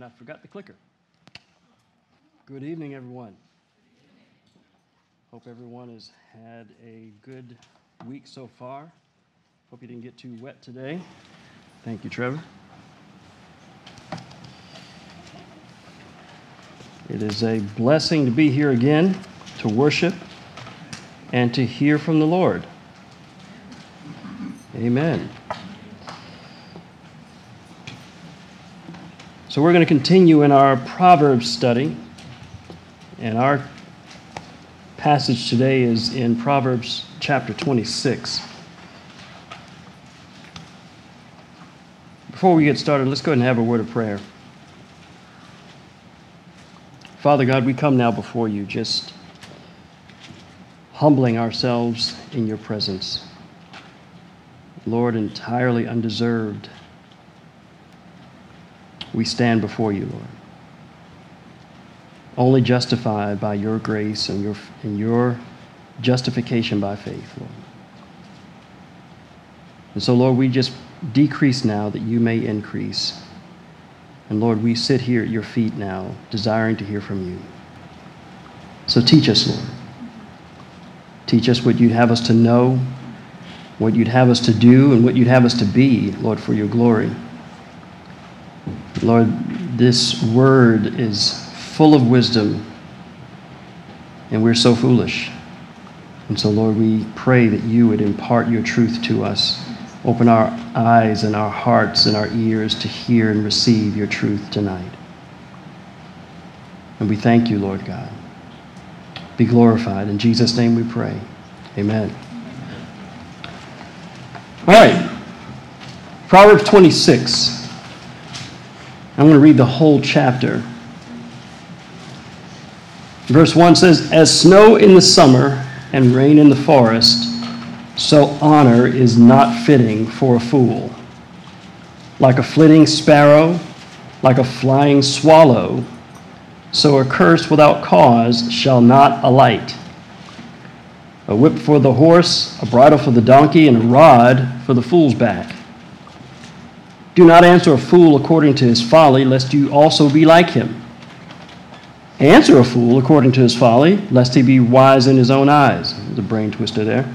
And I forgot the clicker. Good evening, everyone. Hope everyone has had a good week so far. Hope you didn't get too wet today. Thank you, Trevor. It is a blessing to be here again to worship and to hear from the Lord. Amen. So, we're going to continue in our Proverbs study. And our passage today is in Proverbs chapter 26. Before we get started, let's go ahead and have a word of prayer. Father God, we come now before you just humbling ourselves in your presence. Lord, entirely undeserved, we stand before you, Lord. Only justified by your grace and your, and your justification by faith, Lord. And so, Lord, we just decrease now that you may increase. And Lord, we sit here at your feet now, desiring to hear from you. So teach us, Lord. Teach us what you'd have us to know, what you'd have us to do, and what you'd have us to be, Lord, for your glory. Lord, this word is full of wisdom, and we're so foolish. And so, Lord, we pray that you would impart your truth to us. Open our eyes and our hearts and our ears to hear and receive your truth tonight. And we thank you, Lord God. Be glorified. In Jesus' name we pray. Amen. All right. Proverbs 26. I'm going to read the whole chapter. Verse 1 says, As snow in the summer and rain in the forest, so honor is not fitting for a fool. Like a flitting sparrow, like a flying swallow, so a curse without cause shall not alight. A whip for the horse, a bridle for the donkey, and a rod for the fool's back. Do not answer a fool according to his folly, lest you also be like him. Answer a fool according to his folly, lest he be wise in his own eyes. There's a brain twister there.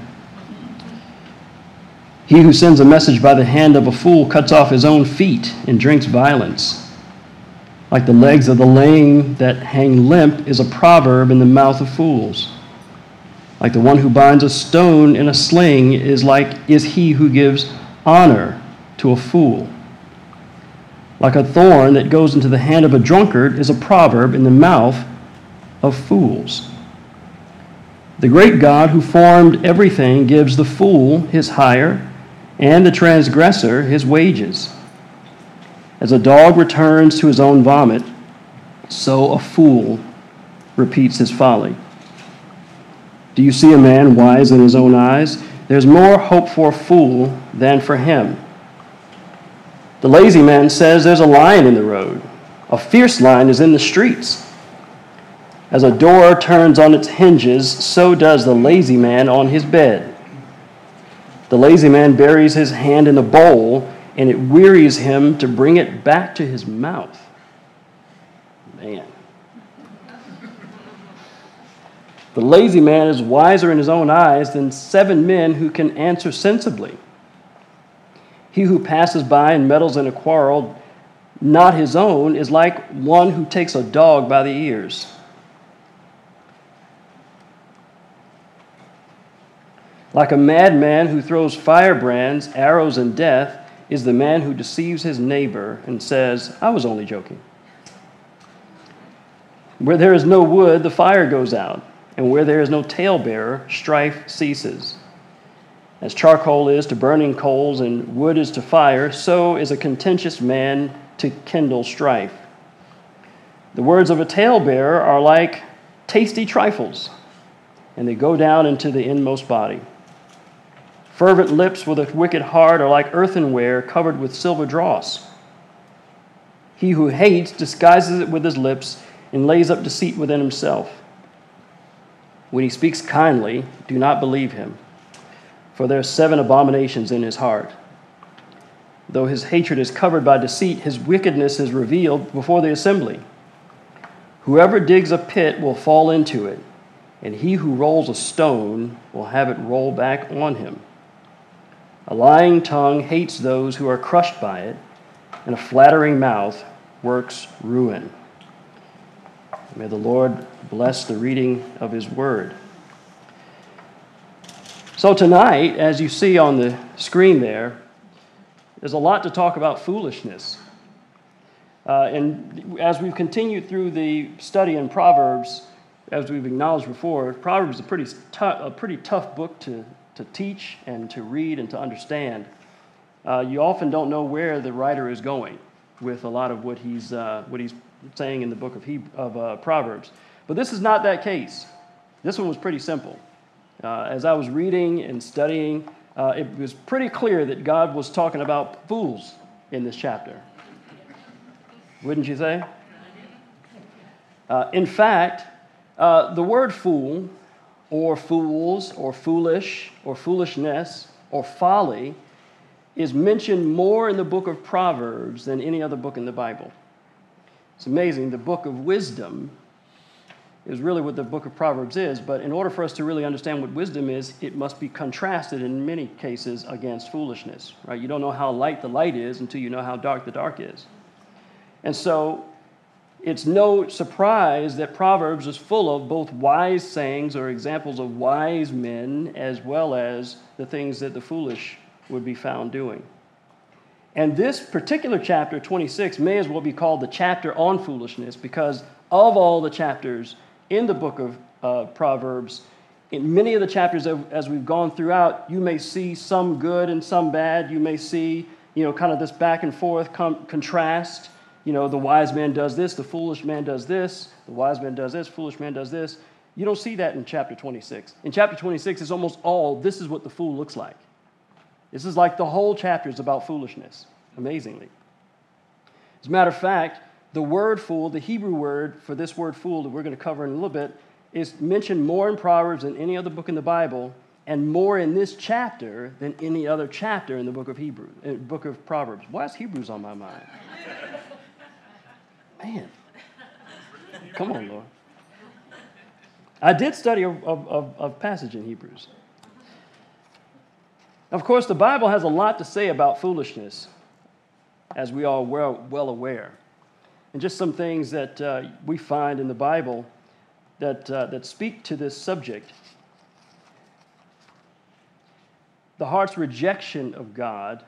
He who sends a message by the hand of a fool cuts off his own feet and drinks violence. Like the legs of the lame that hang limp is a proverb in the mouth of fools. Like the one who binds a stone in a sling is like is he who gives honor to a fool. Like a thorn that goes into the hand of a drunkard is a proverb in the mouth of fools. The great God who formed everything gives the fool his hire and the transgressor his wages. As a dog returns to his own vomit, so a fool repeats his folly. Do you see a man wise in his own eyes? There's more hope for a fool than for him. The lazy man says there's a lion in the road. A fierce lion is in the streets. As a door turns on its hinges, so does the lazy man on his bed. The lazy man buries his hand in a bowl, and it wearies him to bring it back to his mouth. Man. The lazy man is wiser in his own eyes than seven men who can answer sensibly. He who passes by and meddles in a quarrel not his own is like one who takes a dog by the ears. Like a madman who throws firebrands, arrows, and death is the man who deceives his neighbor and says, I was only joking. Where there is no wood, the fire goes out, and where there is no talebearer, strife ceases. As charcoal is to burning coals and wood is to fire, so is a contentious man to kindle strife. The words of a talebearer are like tasty trifles, and they go down into the inmost body. Fervent lips with a wicked heart are like earthenware covered with silver dross. He who hates disguises it with his lips and lays up deceit within himself. When he speaks kindly, do not believe him, for there are seven abominations in his heart. Though his hatred is covered by deceit, his wickedness is revealed before the assembly. Whoever digs a pit will fall into it, and he who rolls a stone will have it roll back on him. A lying tongue hates those who are crushed by it, and a flattering mouth works ruin. May the Lord bless the reading of his word. So, tonight, as you see on the screen there, there's a lot to talk about foolishness. Uh, and as we've continued through the study in Proverbs, as we've acknowledged before, Proverbs is a pretty, t- a pretty tough book to, to teach and to read and to understand. Uh, you often don't know where the writer is going with a lot of what he's, uh, what he's saying in the book of, of uh, Proverbs. But this is not that case. This one was pretty simple. Uh, as I was reading and studying, uh, it was pretty clear that God was talking about fools in this chapter. Wouldn't you say? Uh, in fact, uh, the word fool, or fools, or foolish, or foolishness, or folly is mentioned more in the book of Proverbs than any other book in the Bible. It's amazing. The book of wisdom is really what the book of Proverbs is. But in order for us to really understand what wisdom is, it must be contrasted in many cases against foolishness, right? You don't know how light the light is until you know how dark the dark is. And so it's no surprise that Proverbs is full of both wise sayings or examples of wise men as well as the things that the foolish would be found doing. And this particular chapter, 26, may as well be called the chapter on foolishness because of all the chapters in the book of uh, Proverbs, in many of the chapters as we've gone throughout, you may see some good and some bad. You may see, you know, kind of this back and forth com- contrast. You know, the wise man does this, the foolish man does this, the wise man does this, foolish man does this. You don't see that in chapter 26. In chapter 26, it's almost all this is what the fool looks like. This is like the whole chapter is about foolishness, amazingly. As a matter of fact, the word fool, the Hebrew word for this word fool that we're going to cover in a little bit, is mentioned more in Proverbs than any other book in the Bible, and more in this chapter than any other chapter in the book of Hebrew, uh, book of Proverbs. Why is Hebrews on my mind? Man, come on, Lord. I did study a, a, a passage in Hebrews. Of course, the Bible has a lot to say about foolishness, as we are well, well aware and just some things that uh, we find in the Bible that, uh, that speak to this subject. The heart's rejection of God.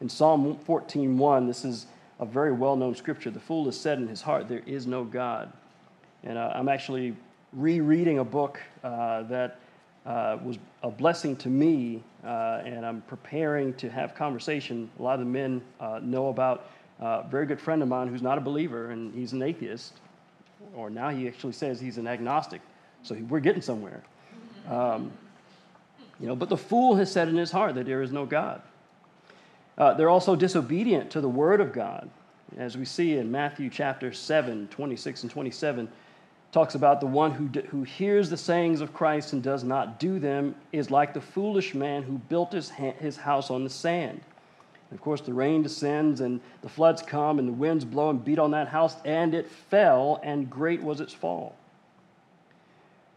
In Psalm 14:1, this is a very well-known scripture. The fool has said in his heart, "There is no God." And uh, I'm actually rereading a book uh, that uh, was a blessing to me, uh, and I'm preparing to have conversation. A lot of the men know about a very good friend of mine who's not a believer and he's an atheist, or now he actually says he's an agnostic. So we're getting somewhere. Um, you know, but the fool has said in his heart that there is no God. Uh, they're also disobedient to the word of God. As we see in Matthew chapter 7, 26 and 27, talks about the one who, who hears the sayings of Christ and does not do them is like the foolish man who built his, his house on the sand. And of course, the rain descends and the floods come and the winds blow and beat on that house, and it fell, and great was its fall.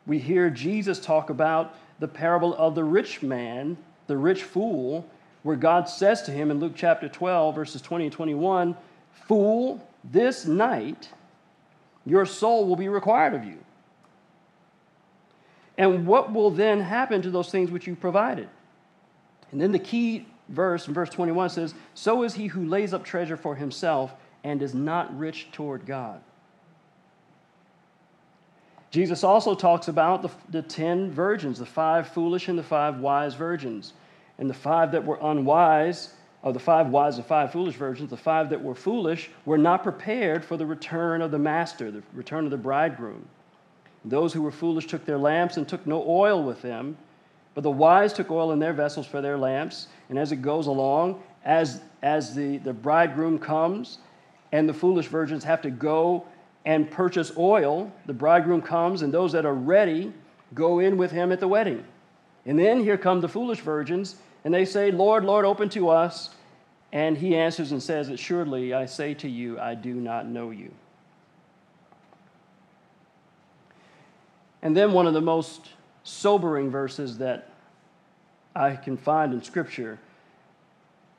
We hear Jesus talk about the parable of the rich man, the rich fool, where God says to him in Luke chapter 12, verses 20 and 21, Fool, this night your soul will be required of you. And what will then happen to those things which you provided? And then the key verse, in verse 21 says, So is he who lays up treasure for himself and is not rich toward God. Jesus also talks about the, the ten virgins, the five foolish and the five wise virgins. And the five that were unwise, or the five wise and five foolish virgins, the five that were foolish were not prepared for the return of the master, the return of the bridegroom. Those who were foolish took their lamps and took no oil with them. But the wise took oil in their vessels for their lamps, and as it goes along, as, as the, the bridegroom comes, and the foolish virgins have to go and purchase oil, the bridegroom comes, and those that are ready go in with him at the wedding. And then here come the foolish virgins, and they say, Lord, Lord, open to us. And he answers and says, Assuredly, I say to you, I do not know you. And then one of the most sobering verses that I can find in Scripture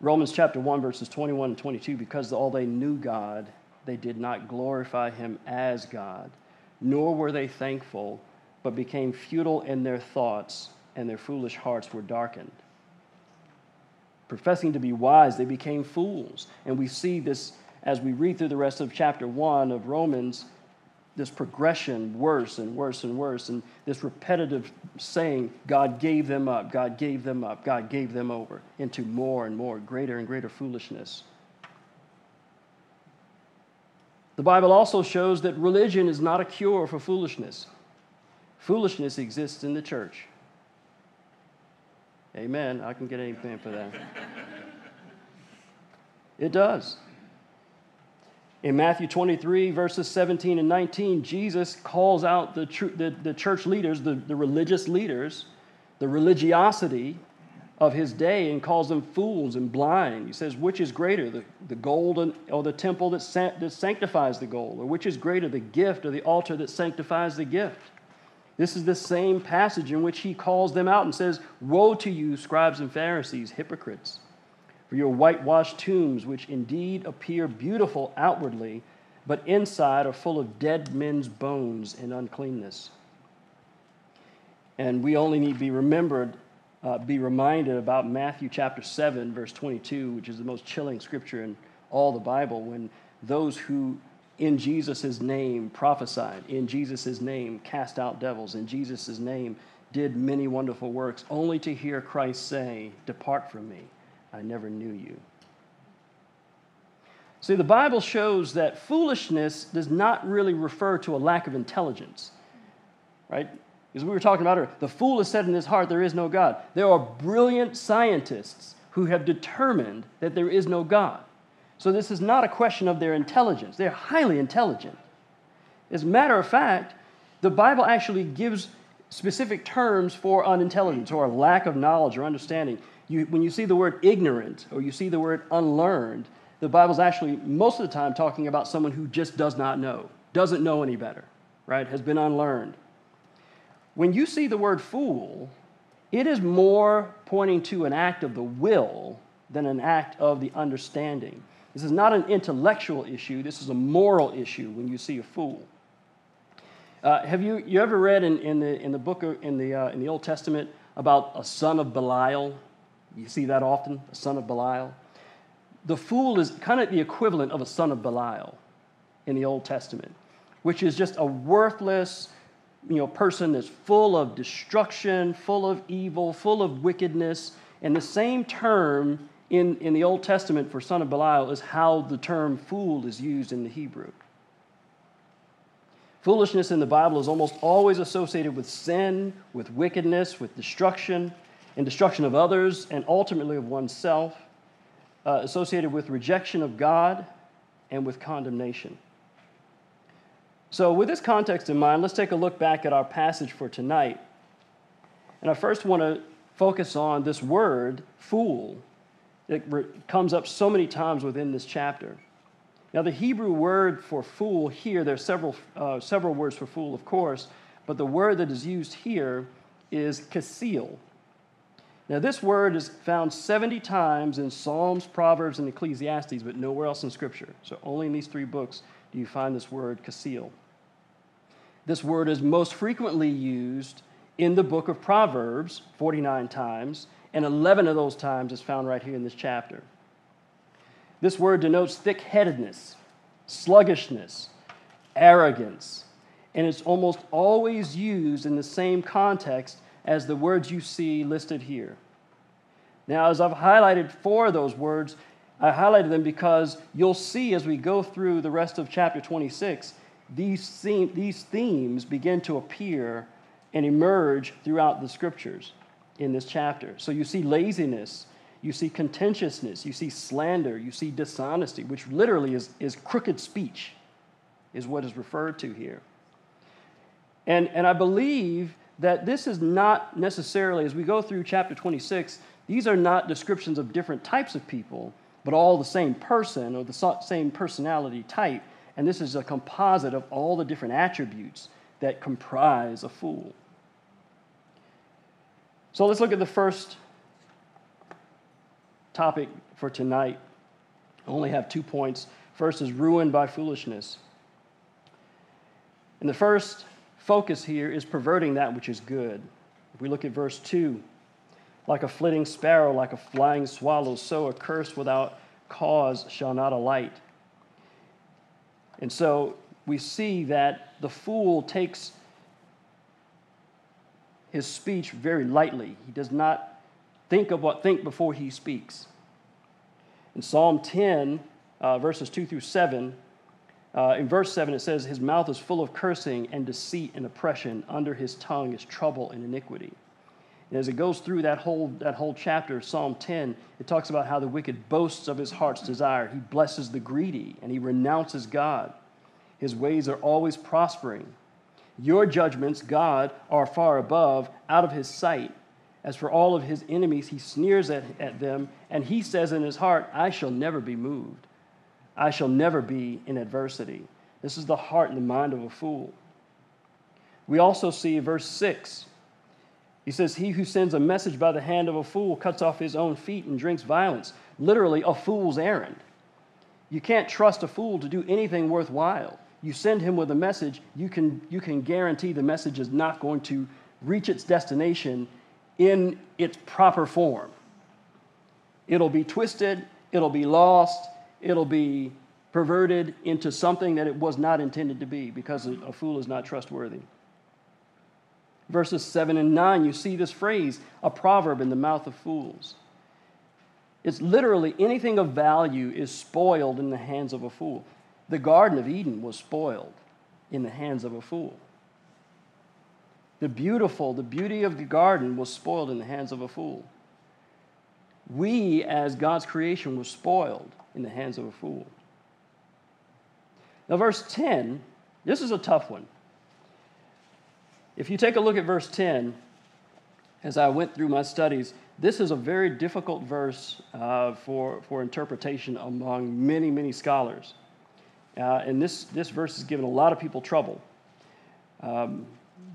Romans chapter 1, verses 21 and 22 because all they knew God, they did not glorify him as God, nor were they thankful, but became futile in their thoughts, and their foolish hearts were darkened. Professing to be wise, they became fools. And we see this as we read through the rest of chapter 1 of Romans this progression worse and worse and worse, and this repetitive saying, God gave them up, God gave them up, God gave them over, into more and more, greater and greater foolishness. The Bible also shows that religion is not a cure for foolishness. Foolishness exists in the church. Amen. I can get amen for that. it does. In Matthew 23, verses 17 and 19, Jesus calls out the, tr- the, the, church leaders, the, the religious leaders, the religiosity of his day, and calls them fools and blind. He says, Which is greater, the, the gold or the temple that, that sanctifies the gold? Or which is greater, the gift or the altar that sanctifies the gift? This is the same passage in which he calls them out and says, Woe to you, scribes and Pharisees, hypocrites! For your whitewashed tombs, which indeed appear beautiful outwardly, but inside are full of dead men's bones and uncleanness. And we only need to be remembered, uh, be reminded about Matthew chapter 7, verse 22, which is the most chilling scripture in all the Bible, when those who in Jesus' name prophesied, in Jesus' name cast out devils, in Jesus' name did many wonderful works, only to hear Christ say, Depart from me. I never knew you. See, the Bible shows that foolishness does not really refer to a lack of intelligence, right? As we were talking about earlier, the fool has said in his heart, There is no God. There are brilliant scientists who have determined that there is no God. So this is not a question of their intelligence. They're highly intelligent. As a matter of fact, the Bible actually gives specific terms for unintelligence or a lack of knowledge or understanding you, when you see the word ignorant or you see the word unlearned, the Bible's actually most of the time talking about someone who just does not know, doesn't know any better, right? Has been unlearned. When you see the word fool, it is more pointing to an act of the will than an act of the understanding. This is not an intellectual issue, this is a moral issue when you see a fool. Uh, have you, you ever read in, in, the, in the book of, in, the, uh, in the Old Testament about a son of Belial? You see that often, a son of Belial. The fool is kind of the equivalent of a son of Belial in the Old Testament, which is just a worthless you know, person that's full of destruction, full of evil, full of wickedness. And the same term in, in the Old Testament for son of Belial is how the term fool is used in the Hebrew. Foolishness in the Bible is almost always associated with sin, with wickedness, with destruction and destruction of others, and ultimately of oneself, uh, associated with rejection of God and with condemnation. So, with this context in mind, let's take a look back at our passage for tonight. And I first want to focus on this word, fool. It comes up so many times within this chapter. Now, the Hebrew word for fool here, there are several, uh, several words for fool, of course, but the word that is used here is kasil. Now, this word is found 70 times in Psalms, Proverbs, and Ecclesiastes, but nowhere else in Scripture. So, only in these three books do you find this word kasil. This word is most frequently used in the book of Proverbs, 49 times, and 11 of those times is found right here in this chapter. This word denotes thick headedness, sluggishness, arrogance, and it's almost always used in the same context as the words you see listed here. Now, as I've highlighted four of those words, I highlighted them because you'll see as we go through the rest of chapter 26, these, these themes begin to appear and emerge throughout the scriptures in this chapter. So you see laziness, you see contentiousness, you see slander, you see dishonesty, which literally is, is crooked speech, is what is referred to here. And, and I believe that this is not necessarily, as we go through chapter 26, these are not descriptions of different types of people, but all the same person or the same personality type. And this is a composite of all the different attributes that comprise a fool. So let's look at the first topic for tonight. I only have two points. First is ruined by foolishness. And the first focus here is perverting that which is good. If we look at verse 2, like a flitting sparrow, like a flying swallow, so a curse without cause shall not alight. And so we see that the fool takes his speech very lightly. He does not think of what think before he speaks. In Psalm 10, uh, verses 2 through 7, uh, in verse 7, it says, His mouth is full of cursing and deceit and oppression. Under his tongue is trouble and iniquity. And as it goes through that whole, that whole chapter, Psalm 10, it talks about how the wicked boasts of his heart's desire. He blesses the greedy and he renounces God. His ways are always prospering. Your judgments, God, are far above, out of his sight. As for all of his enemies, he sneers at, at them, and he says in his heart, I shall never be moved. I shall never be in adversity. This is the heart and the mind of a fool. We also see verse 6. He says, He who sends a message by the hand of a fool cuts off his own feet and drinks violence. Literally, a fool's errand. You can't trust a fool to do anything worthwhile. You send him with a message, you can, you can guarantee the message is not going to reach its destination in its proper form. It'll be twisted, it'll be lost, it'll be perverted into something that it was not intended to be because a fool is not trustworthy. Verses 7 and 9, you see this phrase, a proverb in the mouth of fools. It's literally anything of value is spoiled in the hands of a fool. The Garden of Eden was spoiled in the hands of a fool. The beautiful, the beauty of the garden was spoiled in the hands of a fool. We, as God's creation, was spoiled in the hands of a fool. Now, verse 10, this is a tough one. If you take a look at verse 10, as I went through my studies, this is a very difficult verse uh, for, for interpretation among many, many scholars. Uh, and this, this verse has given a lot of people trouble. Um,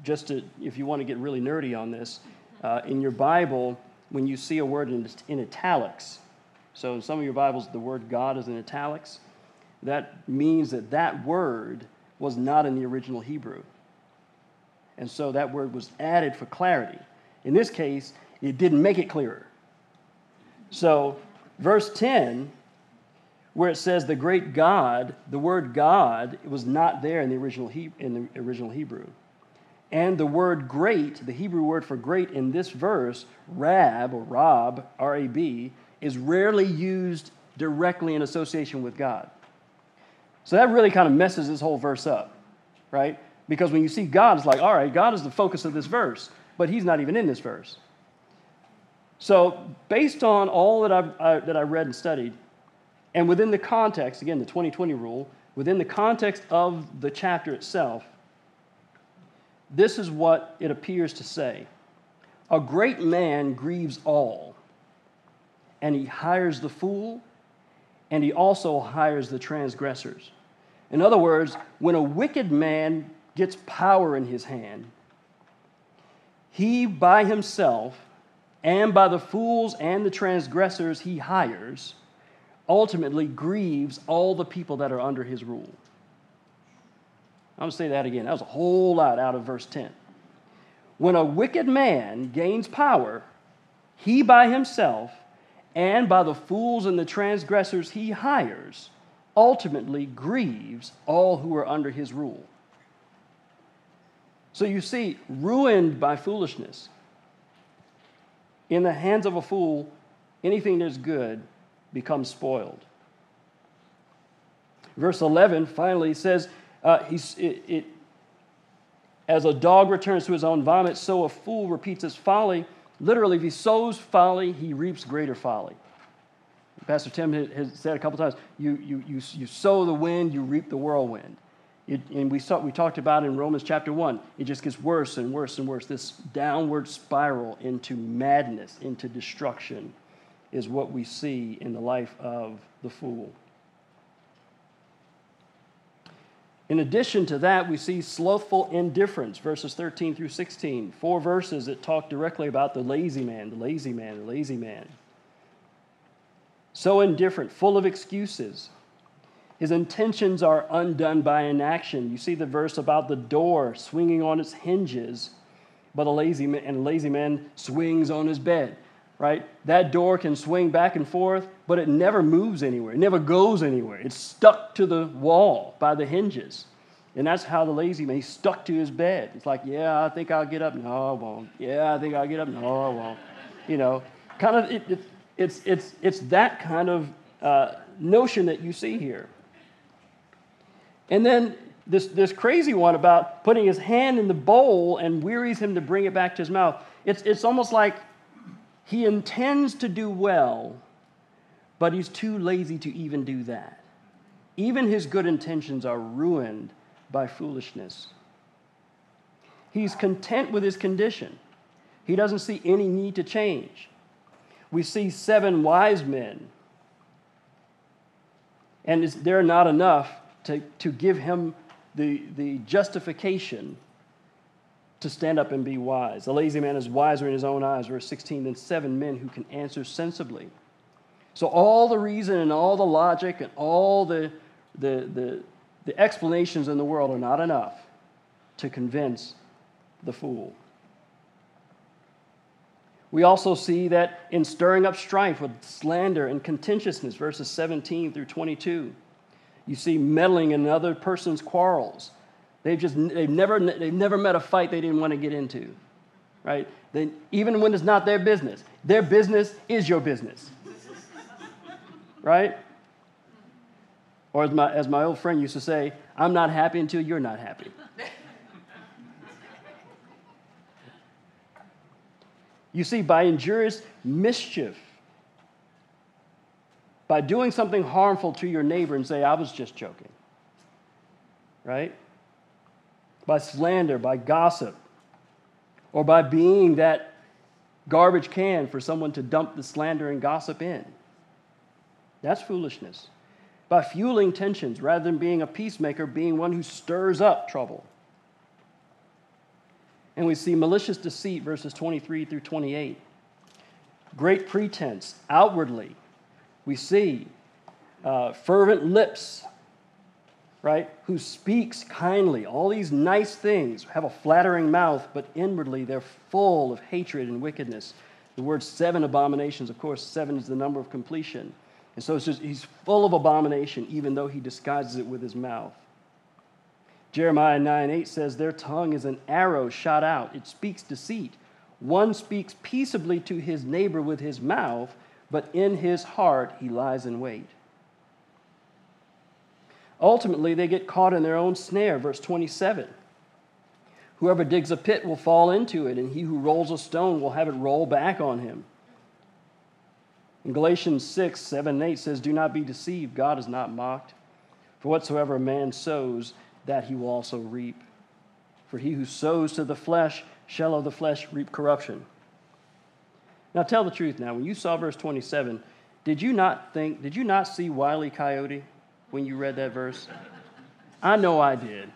just to, if you want to get really nerdy on this, uh, in your Bible, when you see a word in, in italics, so in some of your Bibles, the word God is in italics, that means that that word was not in the original Hebrew. And so that word was added for clarity. In this case, it didn't make it clearer. So, verse 10 where it says the great God, the word God, was not there in the original he- in the original Hebrew. And the word great, the Hebrew word for great in this verse, rab or rab, R A B, is rarely used directly in association with God. So that really kind of messes this whole verse up, right? Because when you see God, it's like, all right, God is the focus of this verse, but he's not even in this verse. So, based on all that I've, I, that I read and studied, and within the context, again, the 2020 rule, within the context of the chapter itself, this is what it appears to say A great man grieves all, and he hires the fool, and he also hires the transgressors. In other words, when a wicked man gets power in his hand, he by himself and by the fools and the transgressors he hires ultimately grieves all the people that are under his rule. I'm going to say that again. That was a whole lot out of verse 10. When a wicked man gains power, he by himself and by the fools and the transgressors he hires ultimately grieves all who are under his rule. So you see, ruined by foolishness. In the hands of a fool, anything that's good becomes spoiled. Verse 11 finally says, uh, he's, it, it, As a dog returns to his own vomit, so a fool repeats his folly. Literally, if he sows folly, he reaps greater folly. Pastor Tim has said a couple times you, you, you, you sow the wind, you reap the whirlwind. It, and we, saw, we talked about in Romans chapter 1, it just gets worse and worse and worse this downward spiral into madness, into destruction is what we see in the life of the fool. In addition to that, we see slothful indifference, verses 13 through 16. Four verses that talk directly about the lazy man, the lazy man, the lazy man. So indifferent, full of excuses. His intentions are undone by inaction. You see the verse about the door swinging on its hinges, but a lazy man, and a lazy man swings on his bed right? That door can swing back and forth, but it never moves anywhere. It never goes anywhere. It's stuck to the wall by the hinges. And that's how the lazy man, he's stuck to his bed. It's like, yeah, I think I'll get up. No, I won't. Yeah, I think I'll get up. No, I won't. You know, kind of, it, it, it's, it's, it's that kind of uh, notion that you see here. And then this, this crazy one about putting his hand in the bowl and wearies him to bring it back to his mouth. It's, it's almost like he intends to do well, but he's too lazy to even do that. Even his good intentions are ruined by foolishness. He's content with his condition. He doesn't see any need to change. We see seven wise men, and they're not enough to, to give him the, the justification to stand up and be wise. A lazy man is wiser in his own eyes, verse 16, than seven men who can answer sensibly. So, all the reason and all the logic and all the, the, the, the explanations in the world are not enough to convince the fool. We also see that in stirring up strife with slander and contentiousness, verses 17 through 22. You see meddling in another person's quarrels. They've just they've never they've never met a fight they didn't want to get into, right? Then even when it's not their business, their business is your business, right? Or as my as my old friend used to say, "I'm not happy until you're not happy." You see, by injurious mischief, by doing something harmful to your neighbor and say, I was just joking, right? By slander, by gossip, or by being that garbage can for someone to dump the slander and gossip in. That's foolishness. By fueling tensions rather than being a peacemaker, being one who stirs up trouble. And we see malicious deceit, verses 23 through 28. Great pretense, outwardly. We see uh, fervent lips, right, who speaks kindly, all these nice things, have a flattering mouth, but inwardly they're full of hatred and wickedness. The word seven abominations, of course, seven is the number of completion. And so just, he's full of abomination, even though he disguises it with his mouth. Jeremiah 9 8 says, Their tongue is an arrow shot out, it speaks deceit. One speaks peaceably to his neighbor with his mouth, but in his heart he lies in wait. Ultimately, they get caught in their own snare. Verse 27. Whoever digs a pit will fall into it, and he who rolls a stone will have it roll back on him. In Galatians 6, 7, and 8 says, Do not be deceived, God is not mocked. For whatsoever a man sows, that he will also reap. For he who sows to the flesh shall of the flesh reap corruption. Now tell the truth now. When you saw verse 27, did you not think, did you not see Wiley Coyote? When you read that verse? I know I did.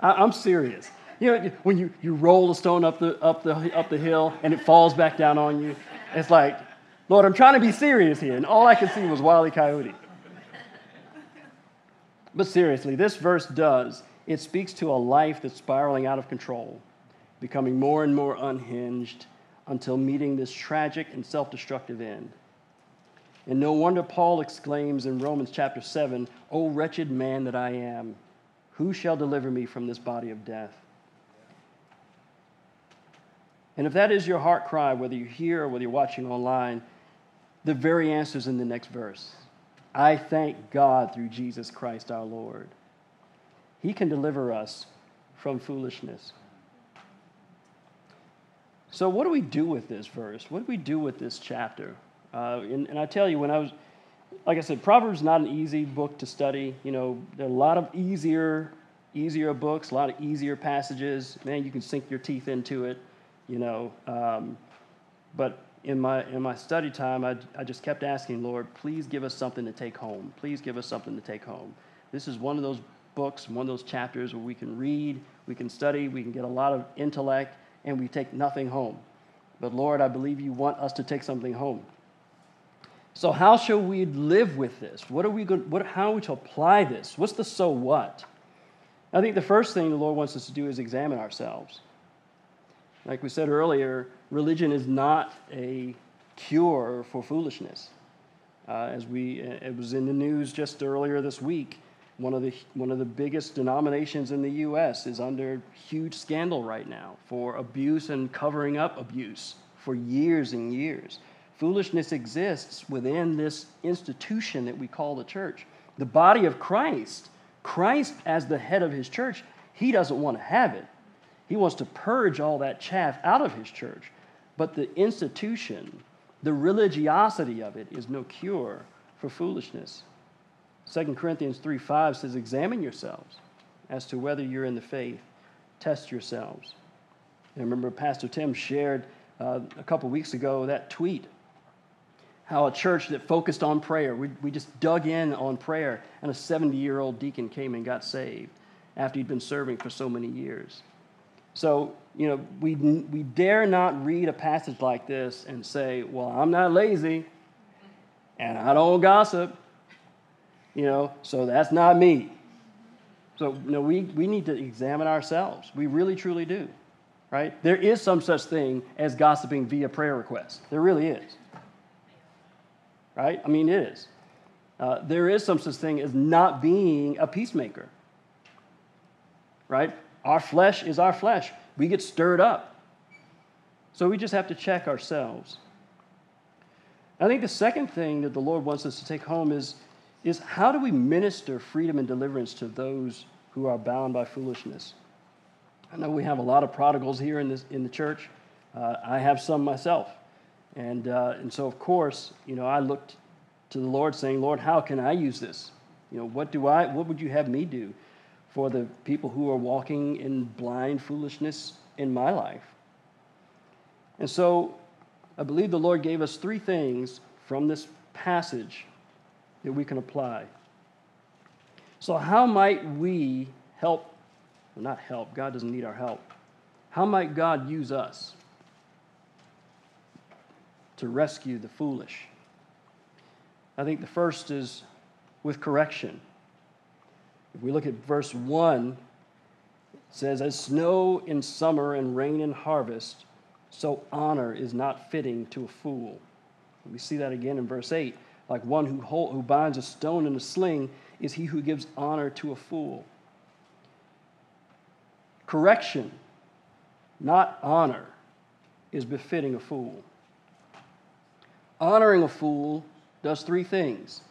I, am serious. You know, when you, you roll a stone up the, up, the, up the hill and it falls back down on you, it's like, Lord, I'm trying to be serious here. And all I could see was Wile E. Coyote. But seriously, this verse does. It speaks to a life that's spiraling out of control, becoming more and more unhinged until meeting this tragic and self destructive end. And no wonder Paul exclaims in Romans chapter 7 O wretched man that I am, who shall deliver me from this body of death? And if that is your heart cry, whether you're here or whether you're watching online, the very answer is in the next verse. I thank God through Jesus Christ our Lord. He can deliver us from foolishness. So, what do we do with this verse? What do we do with this chapter? Uh, and, and I tell you, when I was, like I said, Proverbs is not an easy book to study. You know, there are a lot of easier, easier books, a lot of easier passages. Man, you can sink your teeth into it. You know, um, but in my, in my study time, I, I just kept asking, Lord, please give us something to take home. Please give us something to take home. This is one of those books, one of those chapters where we can read, we can study, we can get a lot of intellect, and we take nothing home. But Lord, I believe you want us to take something home. So, how shall we live with this? What are we going, what, how are we to apply this? What's the so what? I think the first thing the Lord wants us to do is examine ourselves. Like we said earlier, religion is not a cure for foolishness. Uh, as we, it was in the news just earlier this week. One of the one of the biggest denominations in the U.S. is under huge scandal right now for abuse and covering up abuse for years and years. Foolishness exists within this institution that we call the church, the body of Christ. Christ, as the head of his church, he doesn't want to have it. He wants to purge all that chaff out of his church. But the institution, the religiosity of it, is no cure for foolishness. 2 Corinthians 3 5 says, Examine yourselves as to whether you're in the faith. Test yourselves. And remember, Pastor Tim shared uh, a couple weeks ago that tweet how a church that focused on prayer, we, we just dug in on prayer, and a 70 year old deacon came and got saved after he'd been serving for so many years. So, you know, we, we dare not read a passage like this and say, well, I'm not lazy and I don't gossip, you know, so that's not me. So, know, we, we need to examine ourselves. We really, truly do, right? There is some such thing as gossiping via prayer request. There really is, right? I mean, it is. Uh, there is some such thing as not being a peacemaker, right? Our flesh is our flesh. We get stirred up. So we just have to check ourselves. I think the second thing that the Lord wants us to take home is, is how do we minister freedom and deliverance to those who are bound by foolishness? I know we have a lot of prodigals here in, this, in the church. Uh, I have some myself. And, uh, and so, of course, you know, I looked to the Lord saying, Lord, how can I use this? You know, what do I, what would you have me do? for the people who are walking in blind foolishness in my life. And so I believe the Lord gave us three things from this passage that we can apply. So, how might we help? Well, not help, God doesn't need our help. How might God use us to rescue the foolish? I think the first is with correction. If we look at verse 1, it says, As snow in summer and rain in harvest, so honor is not fitting to a fool. We see that again in verse 8. Like one who, hold, who binds a stone in a sling is he who gives honor to a fool. Correction, not honor, is befitting a fool. Honoring a fool does three things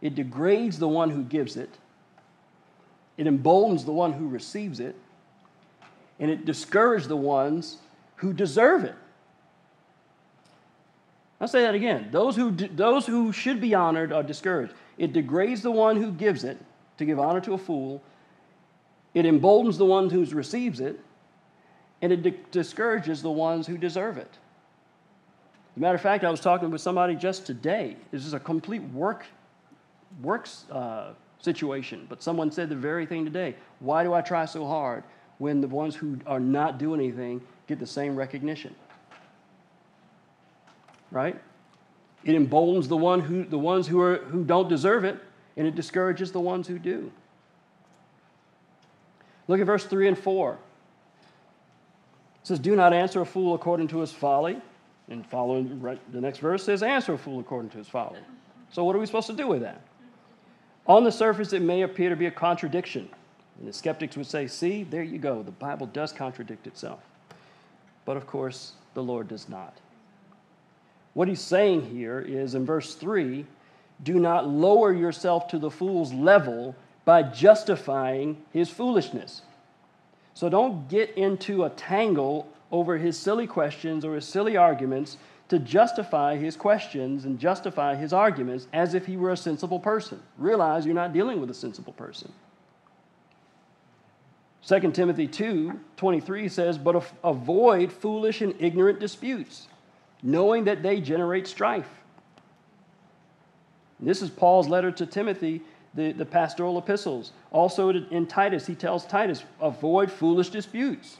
it degrades the one who gives it, it emboldens the one who receives it, and it discourages the ones who deserve it. I'll say that again. Those who, those who should be honored are discouraged. It degrades the one who gives it to give honor to a fool. It emboldens the one who receives it, and it di- discourages the ones who deserve it. Matter of fact, I was talking with somebody just today. This is a complete work works uh, situation. But someone said the very thing today why do I try so hard when the ones who are not doing anything get the same recognition? Right? It emboldens the, one who, the ones who, are, who don't deserve it, and it discourages the ones who do. Look at verse 3 and 4. It says, Do not answer a fool according to his folly. And following the next verse says, Answer a fool according to his folly. So, what are we supposed to do with that? On the surface, it may appear to be a contradiction. And the skeptics would say, see, there you go. The Bible does contradict itself. But of course, the Lord does not. What he's saying here is in verse 3 do not lower yourself to the fool's level by justifying his foolishness. So don't get into a tangle over his silly questions or his silly arguments to justify his questions and justify his arguments as if he were a sensible person. Realize you're not dealing with a sensible person. 2 Timothy 2 23 says, But avoid foolish and ignorant disputes, knowing that they generate strife. This is Paul's letter to Timothy, the, the pastoral epistles. Also in Titus, he tells Titus, avoid foolish disputes,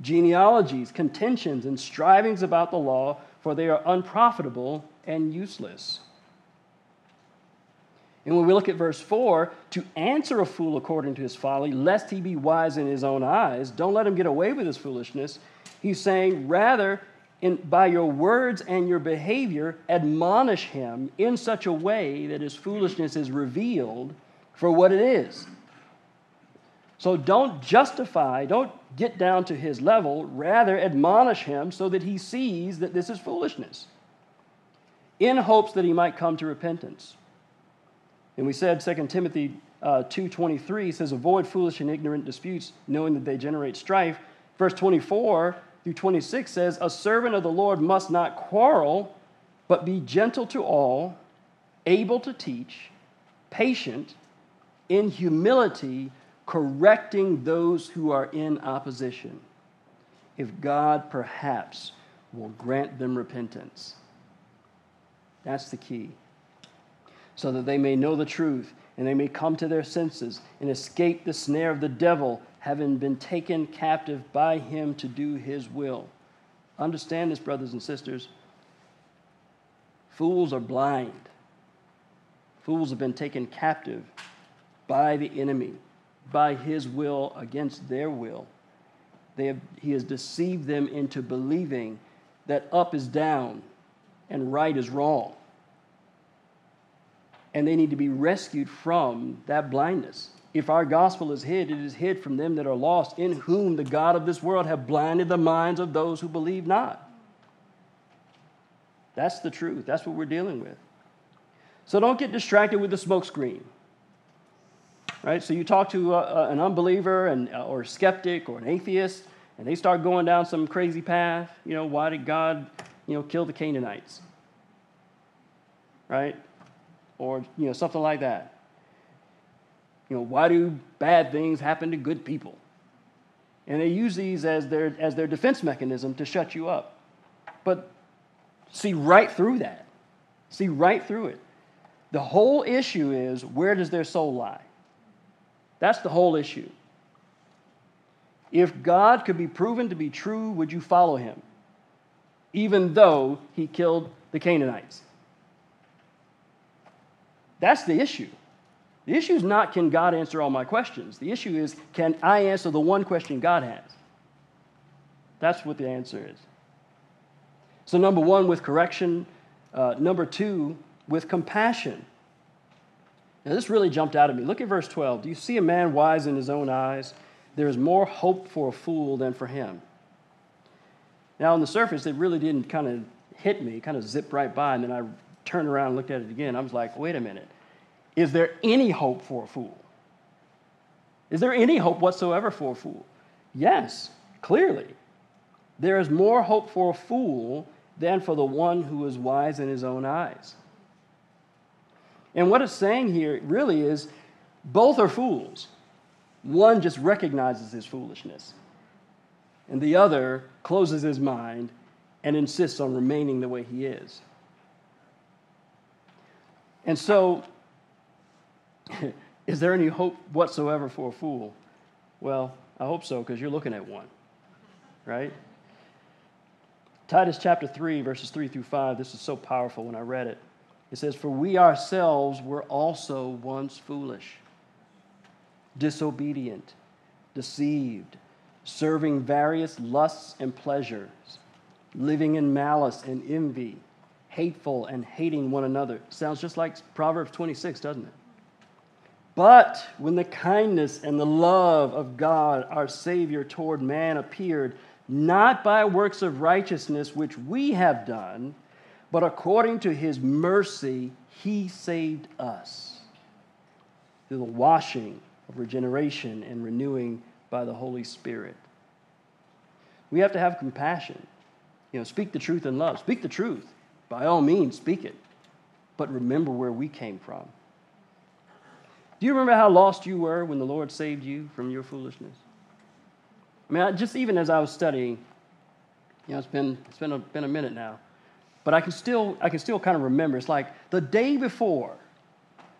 genealogies, contentions, and strivings about the law, for they are unprofitable and useless. And when we look at verse 4, to answer a fool according to his folly, lest he be wise in his own eyes, don't let him get away with his foolishness. He's saying, rather, in, by your words and your behavior, admonish him in such a way that his foolishness is revealed for what it is. So don't justify, don't get down to his level, rather, admonish him so that he sees that this is foolishness, in hopes that he might come to repentance. And we said 2 Timothy uh, 2.23 says, avoid foolish and ignorant disputes, knowing that they generate strife. Verse 24 through 26 says, A servant of the Lord must not quarrel, but be gentle to all, able to teach, patient, in humility, correcting those who are in opposition, if God perhaps will grant them repentance. That's the key. So that they may know the truth and they may come to their senses and escape the snare of the devil having been taken captive by him to do his will. Understand this, brothers and sisters. Fools are blind. Fools have been taken captive by the enemy, by his will against their will. Have, he has deceived them into believing that up is down and right is wrong. And they need to be rescued from that blindness. If our gospel is hid, it is hid from them that are lost, in whom the God of this world have blinded the minds of those who believe not. That's the truth. That's what we're dealing with. So don't get distracted with the smokescreen. Right? So you talk to a, a, an unbeliever and, uh, or a skeptic or an atheist, and they start going down some crazy path. You know, why did God, you know, kill the Canaanites? Right? Or, you know, something like that. You know, why do bad things happen to good people? And they use these as their, as their defense mechanism to shut you up. But see right through that. See right through it. The whole issue is where does their soul lie? That's the whole issue. If God could be proven to be true, would you follow him? Even though he killed the Canaanites. That's the issue. The issue is not can God answer all my questions. The issue is can I answer the one question God has? That's what the answer is. So, number one, with correction. Uh, number two, with compassion. Now, this really jumped out at me. Look at verse 12. Do you see a man wise in his own eyes? There is more hope for a fool than for him. Now, on the surface, it really didn't kind of hit me, kind of zipped right by, and then I turned around and looked at it again. I was like, wait a minute. Is there any hope for a fool? Is there any hope whatsoever for a fool? Yes, clearly. There is more hope for a fool than for the one who is wise in his own eyes. And what it's saying here really is both are fools. One just recognizes his foolishness, and the other closes his mind and insists on remaining the way he is. And so Is there any hope whatsoever for a fool? Well, I hope so, because you're looking at one, right? Titus chapter 3, verses 3 through 5, this is so powerful when I read it. It says, For we ourselves were also once foolish, disobedient, deceived, serving various lusts and pleasures, living in malice and envy, hateful and hating one another. Sounds just like Proverbs 26, doesn't it? But when the kindness and the love of God, our Savior, toward man appeared, not by works of righteousness which we have done, but according to his mercy, he saved us through the washing of regeneration and renewing by the Holy Spirit. We have to have compassion. You know, speak the truth in love. Speak the truth. By all means, speak it. But remember where we came from. Do you remember how lost you were when the Lord saved you from your foolishness? I mean, just even as I was studying, you know, it's been, it's been, a, been a minute now. But I can still, I can still kind of remember. It's like the day before.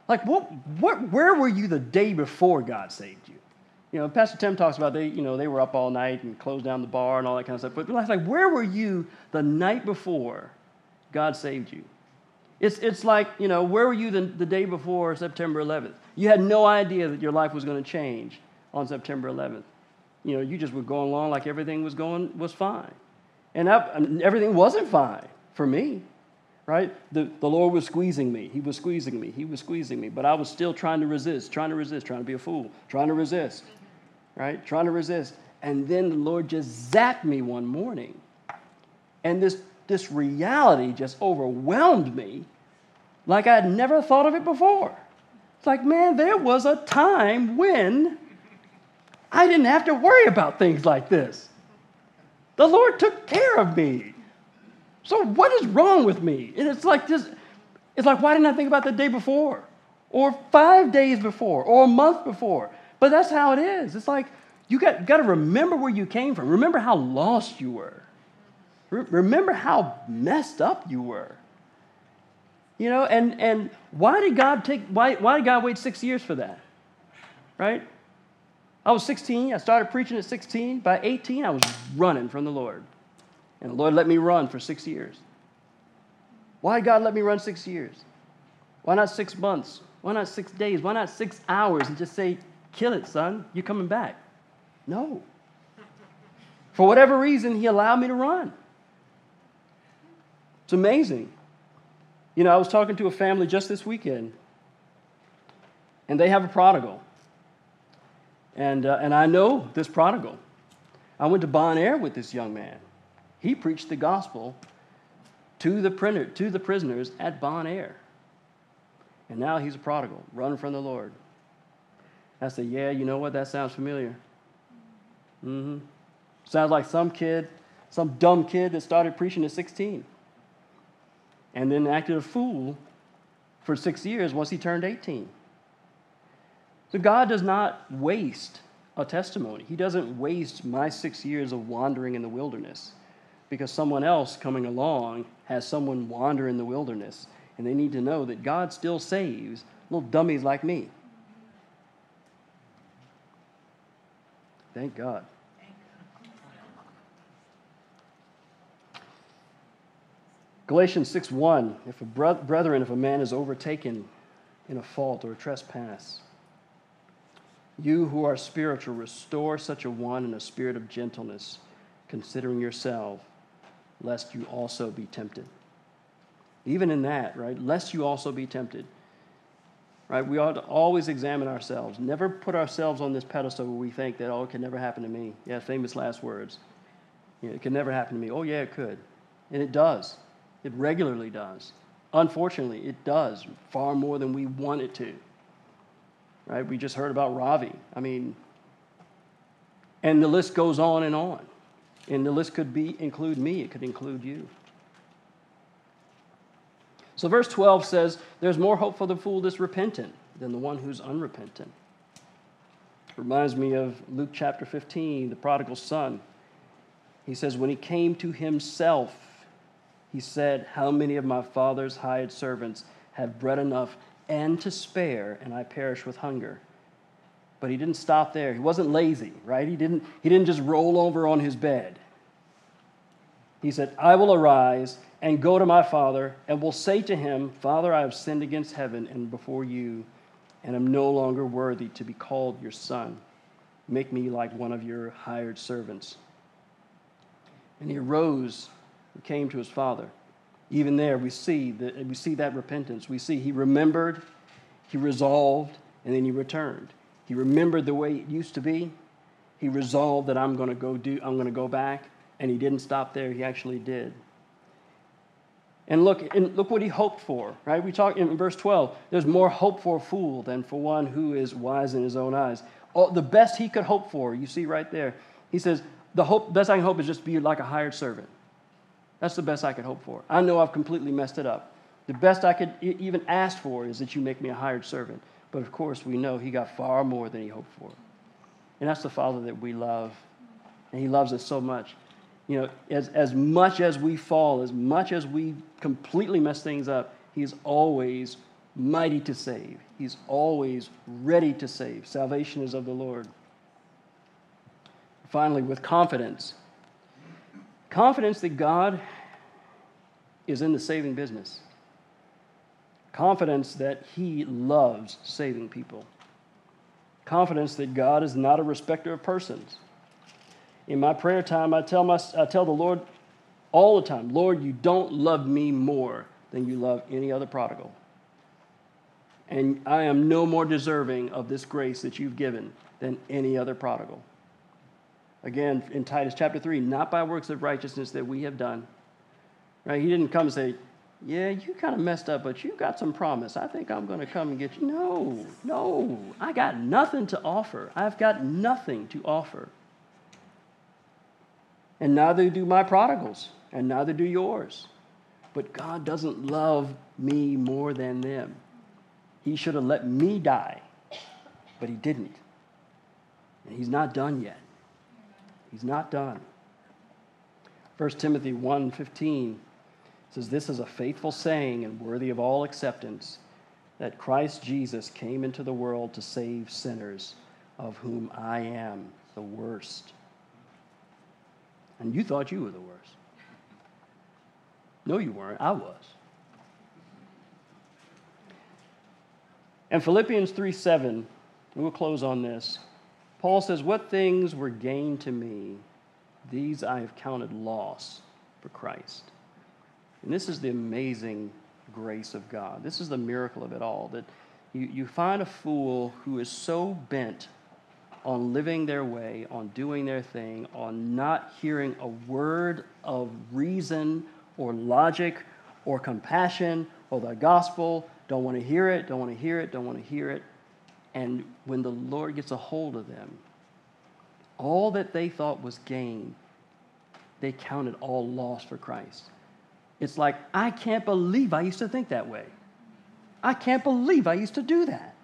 Like, what, what, where were you the day before God saved you? You know, Pastor Tim talks about they, you know, they were up all night and closed down the bar and all that kind of stuff. But it's like, where were you the night before God saved you? It's, it's like, you know, where were you the, the day before September 11th? You had no idea that your life was going to change on September 11th. You know, you just were going along like everything was going was fine. And everything wasn't fine for me, right? The, the Lord was squeezing me. He was squeezing me. He was squeezing me. But I was still trying to resist, trying to resist, trying to be a fool, trying to resist right? Trying to resist. And then the Lord just zapped me one morning. And this, this reality just overwhelmed me like I had never thought of it before. It's like, man, there was a time when I didn't have to worry about things like this. The Lord took care of me. So what is wrong with me? And it's like this, it's like, why didn't I think about the day before? Or five days before, or a month before? But that's how it is. It's like you got, got to remember where you came from. Remember how lost you were. Re- remember how messed up you were. You know, and, and why did God take why, why did God wait six years for that? Right? I was 16, I started preaching at 16. By 18, I was running from the Lord. And Lord let me run for six years. Why God let me run six years? Why not six months? Why not six days? Why not six hours and just say, Kill it, son. You're coming back. No. For whatever reason, he allowed me to run. It's amazing. You know, I was talking to a family just this weekend, and they have a prodigal. And, uh, and I know this prodigal. I went to Bon Air with this young man. He preached the gospel to the, printer, to the prisoners at Bon Air. And now he's a prodigal, running from the Lord. I said, Yeah, you know what? That sounds familiar. Mm-hmm. Sounds like some kid, some dumb kid that started preaching at 16 and then acted a fool for six years once he turned 18. So God does not waste a testimony. He doesn't waste my six years of wandering in the wilderness because someone else coming along has someone wander in the wilderness and they need to know that God still saves little dummies like me. Thank God. Galatians 6:1 If a brethren if a man is overtaken in a fault or a trespass you who are spiritual restore such a one in a spirit of gentleness considering yourself lest you also be tempted. Even in that, right? Lest you also be tempted right? We ought to always examine ourselves. Never put ourselves on this pedestal where we think that, oh, it can never happen to me. Yeah, famous last words. Yeah, it can never happen to me. Oh, yeah, it could. And it does. It regularly does. Unfortunately, it does far more than we want it to. Right? We just heard about Ravi. I mean, and the list goes on and on. And the list could be include me, it could include you. So, verse 12 says, There's more hope for the fool that's repentant than the one who's unrepentant. Reminds me of Luke chapter 15, the prodigal son. He says, When he came to himself, he said, How many of my father's hired servants have bread enough and to spare, and I perish with hunger? But he didn't stop there. He wasn't lazy, right? He didn't, he didn't just roll over on his bed. He said, I will arise and go to my father and will say to him, Father, I have sinned against heaven and before you, and am no longer worthy to be called your son. Make me like one of your hired servants. And he arose and came to his father. Even there, we see that we see that repentance. We see he remembered, he resolved, and then he returned. He remembered the way it used to be. He resolved that I'm going to go do. I'm going to go back, and he didn't stop there. He actually did. And look, and look what he hoped for, right? We talk in verse 12. There's more hope for a fool than for one who is wise in his own eyes. All, the best he could hope for, you see right there. He says, the hope, best I can hope is just be like a hired servant. That's the best I could hope for. I know I've completely messed it up. The best I could even ask for is that you make me a hired servant. But of course, we know he got far more than he hoped for. And that's the Father that we love. And he loves us so much. You know, as, as much as we fall, as much as we completely mess things up, He's always mighty to save. He's always ready to save. Salvation is of the Lord. Finally, with confidence confidence that God is in the saving business, confidence that He loves saving people, confidence that God is not a respecter of persons. In my prayer time, I tell, my, I tell the Lord all the time, Lord, you don't love me more than you love any other prodigal. And I am no more deserving of this grace that you've given than any other prodigal. Again, in Titus chapter 3, not by works of righteousness that we have done. Right? He didn't come and say, Yeah, you kind of messed up, but you got some promise. I think I'm going to come and get you. No, no. I got nothing to offer. I've got nothing to offer. And neither do my prodigals, and neither do yours. But God doesn't love me more than them. He should have let me die, but He didn't. And He's not done yet. He's not done. 1 Timothy 1:15 says this is a faithful saying and worthy of all acceptance that Christ Jesus came into the world to save sinners of whom I am the worst. And you thought you were the worst. No, you weren't. I was. And Philippians 3 7, we'll close on this. Paul says, What things were gained to me, these I have counted loss for Christ. And this is the amazing grace of God. This is the miracle of it all that you, you find a fool who is so bent on living their way, on doing their thing, on not hearing a word of reason or logic or compassion or the gospel, don't want to hear it, don't want to hear it, don't want to hear it. And when the Lord gets a hold of them, all that they thought was gain, they counted all loss for Christ. It's like, I can't believe I used to think that way. I can't believe I used to do that.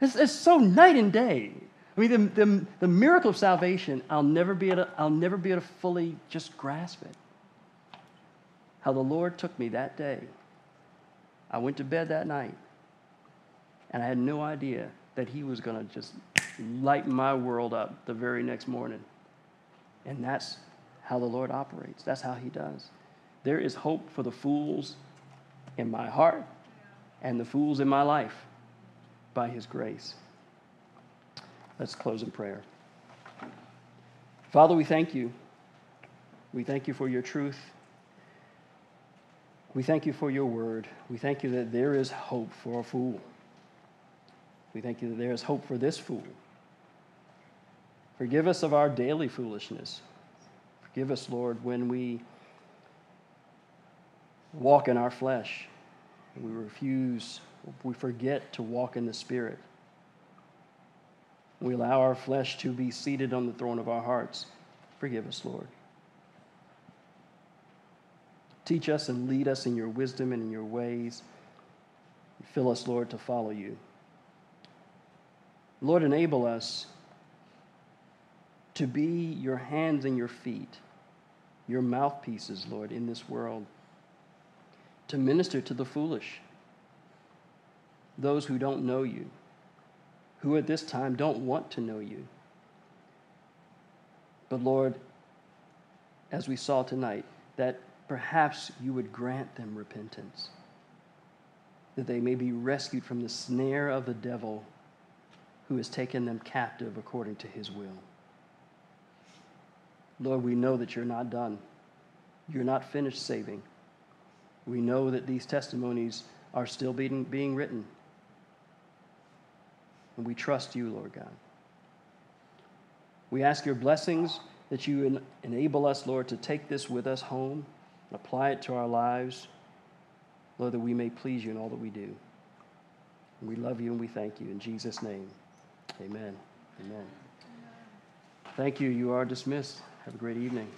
It's, it's so night and day. I mean, the, the, the miracle of salvation, I'll never, be able to, I'll never be able to fully just grasp it. How the Lord took me that day. I went to bed that night, and I had no idea that He was going to just light my world up the very next morning. And that's how the Lord operates, that's how He does. There is hope for the fools in my heart and the fools in my life by His grace. Let's close in prayer. Father, we thank you. We thank you for your truth. We thank you for your word. We thank you that there is hope for a fool. We thank you that there is hope for this fool. Forgive us of our daily foolishness. Forgive us, Lord, when we walk in our flesh. We refuse, we forget to walk in the Spirit. We allow our flesh to be seated on the throne of our hearts. Forgive us, Lord. Teach us and lead us in your wisdom and in your ways. Fill us, Lord, to follow you. Lord, enable us to be your hands and your feet, your mouthpieces, Lord, in this world, to minister to the foolish, those who don't know you who at this time don't want to know you. But Lord, as we saw tonight, that perhaps you would grant them repentance, that they may be rescued from the snare of the devil who has taken them captive according to his will. Lord, we know that you're not done. You're not finished saving. We know that these testimonies are still being, being written. And we trust you, Lord God. We ask your blessings that you enable us, Lord, to take this with us home and apply it to our lives, Lord, that we may please you in all that we do. And we love you and we thank you. In Jesus' name, amen. Amen. Thank you. You are dismissed. Have a great evening.